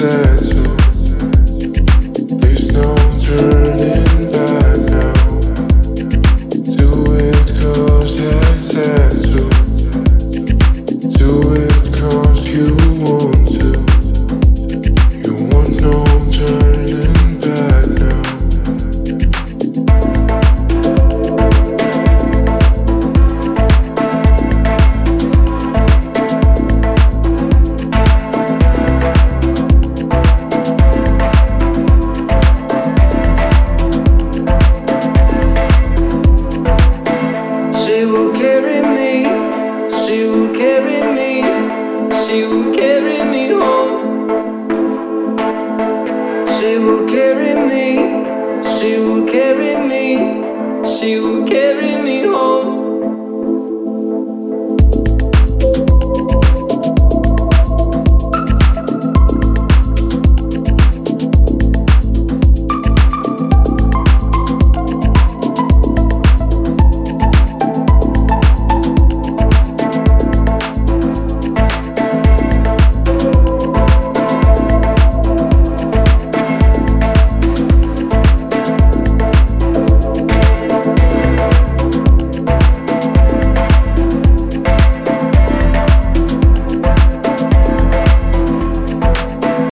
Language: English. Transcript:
said you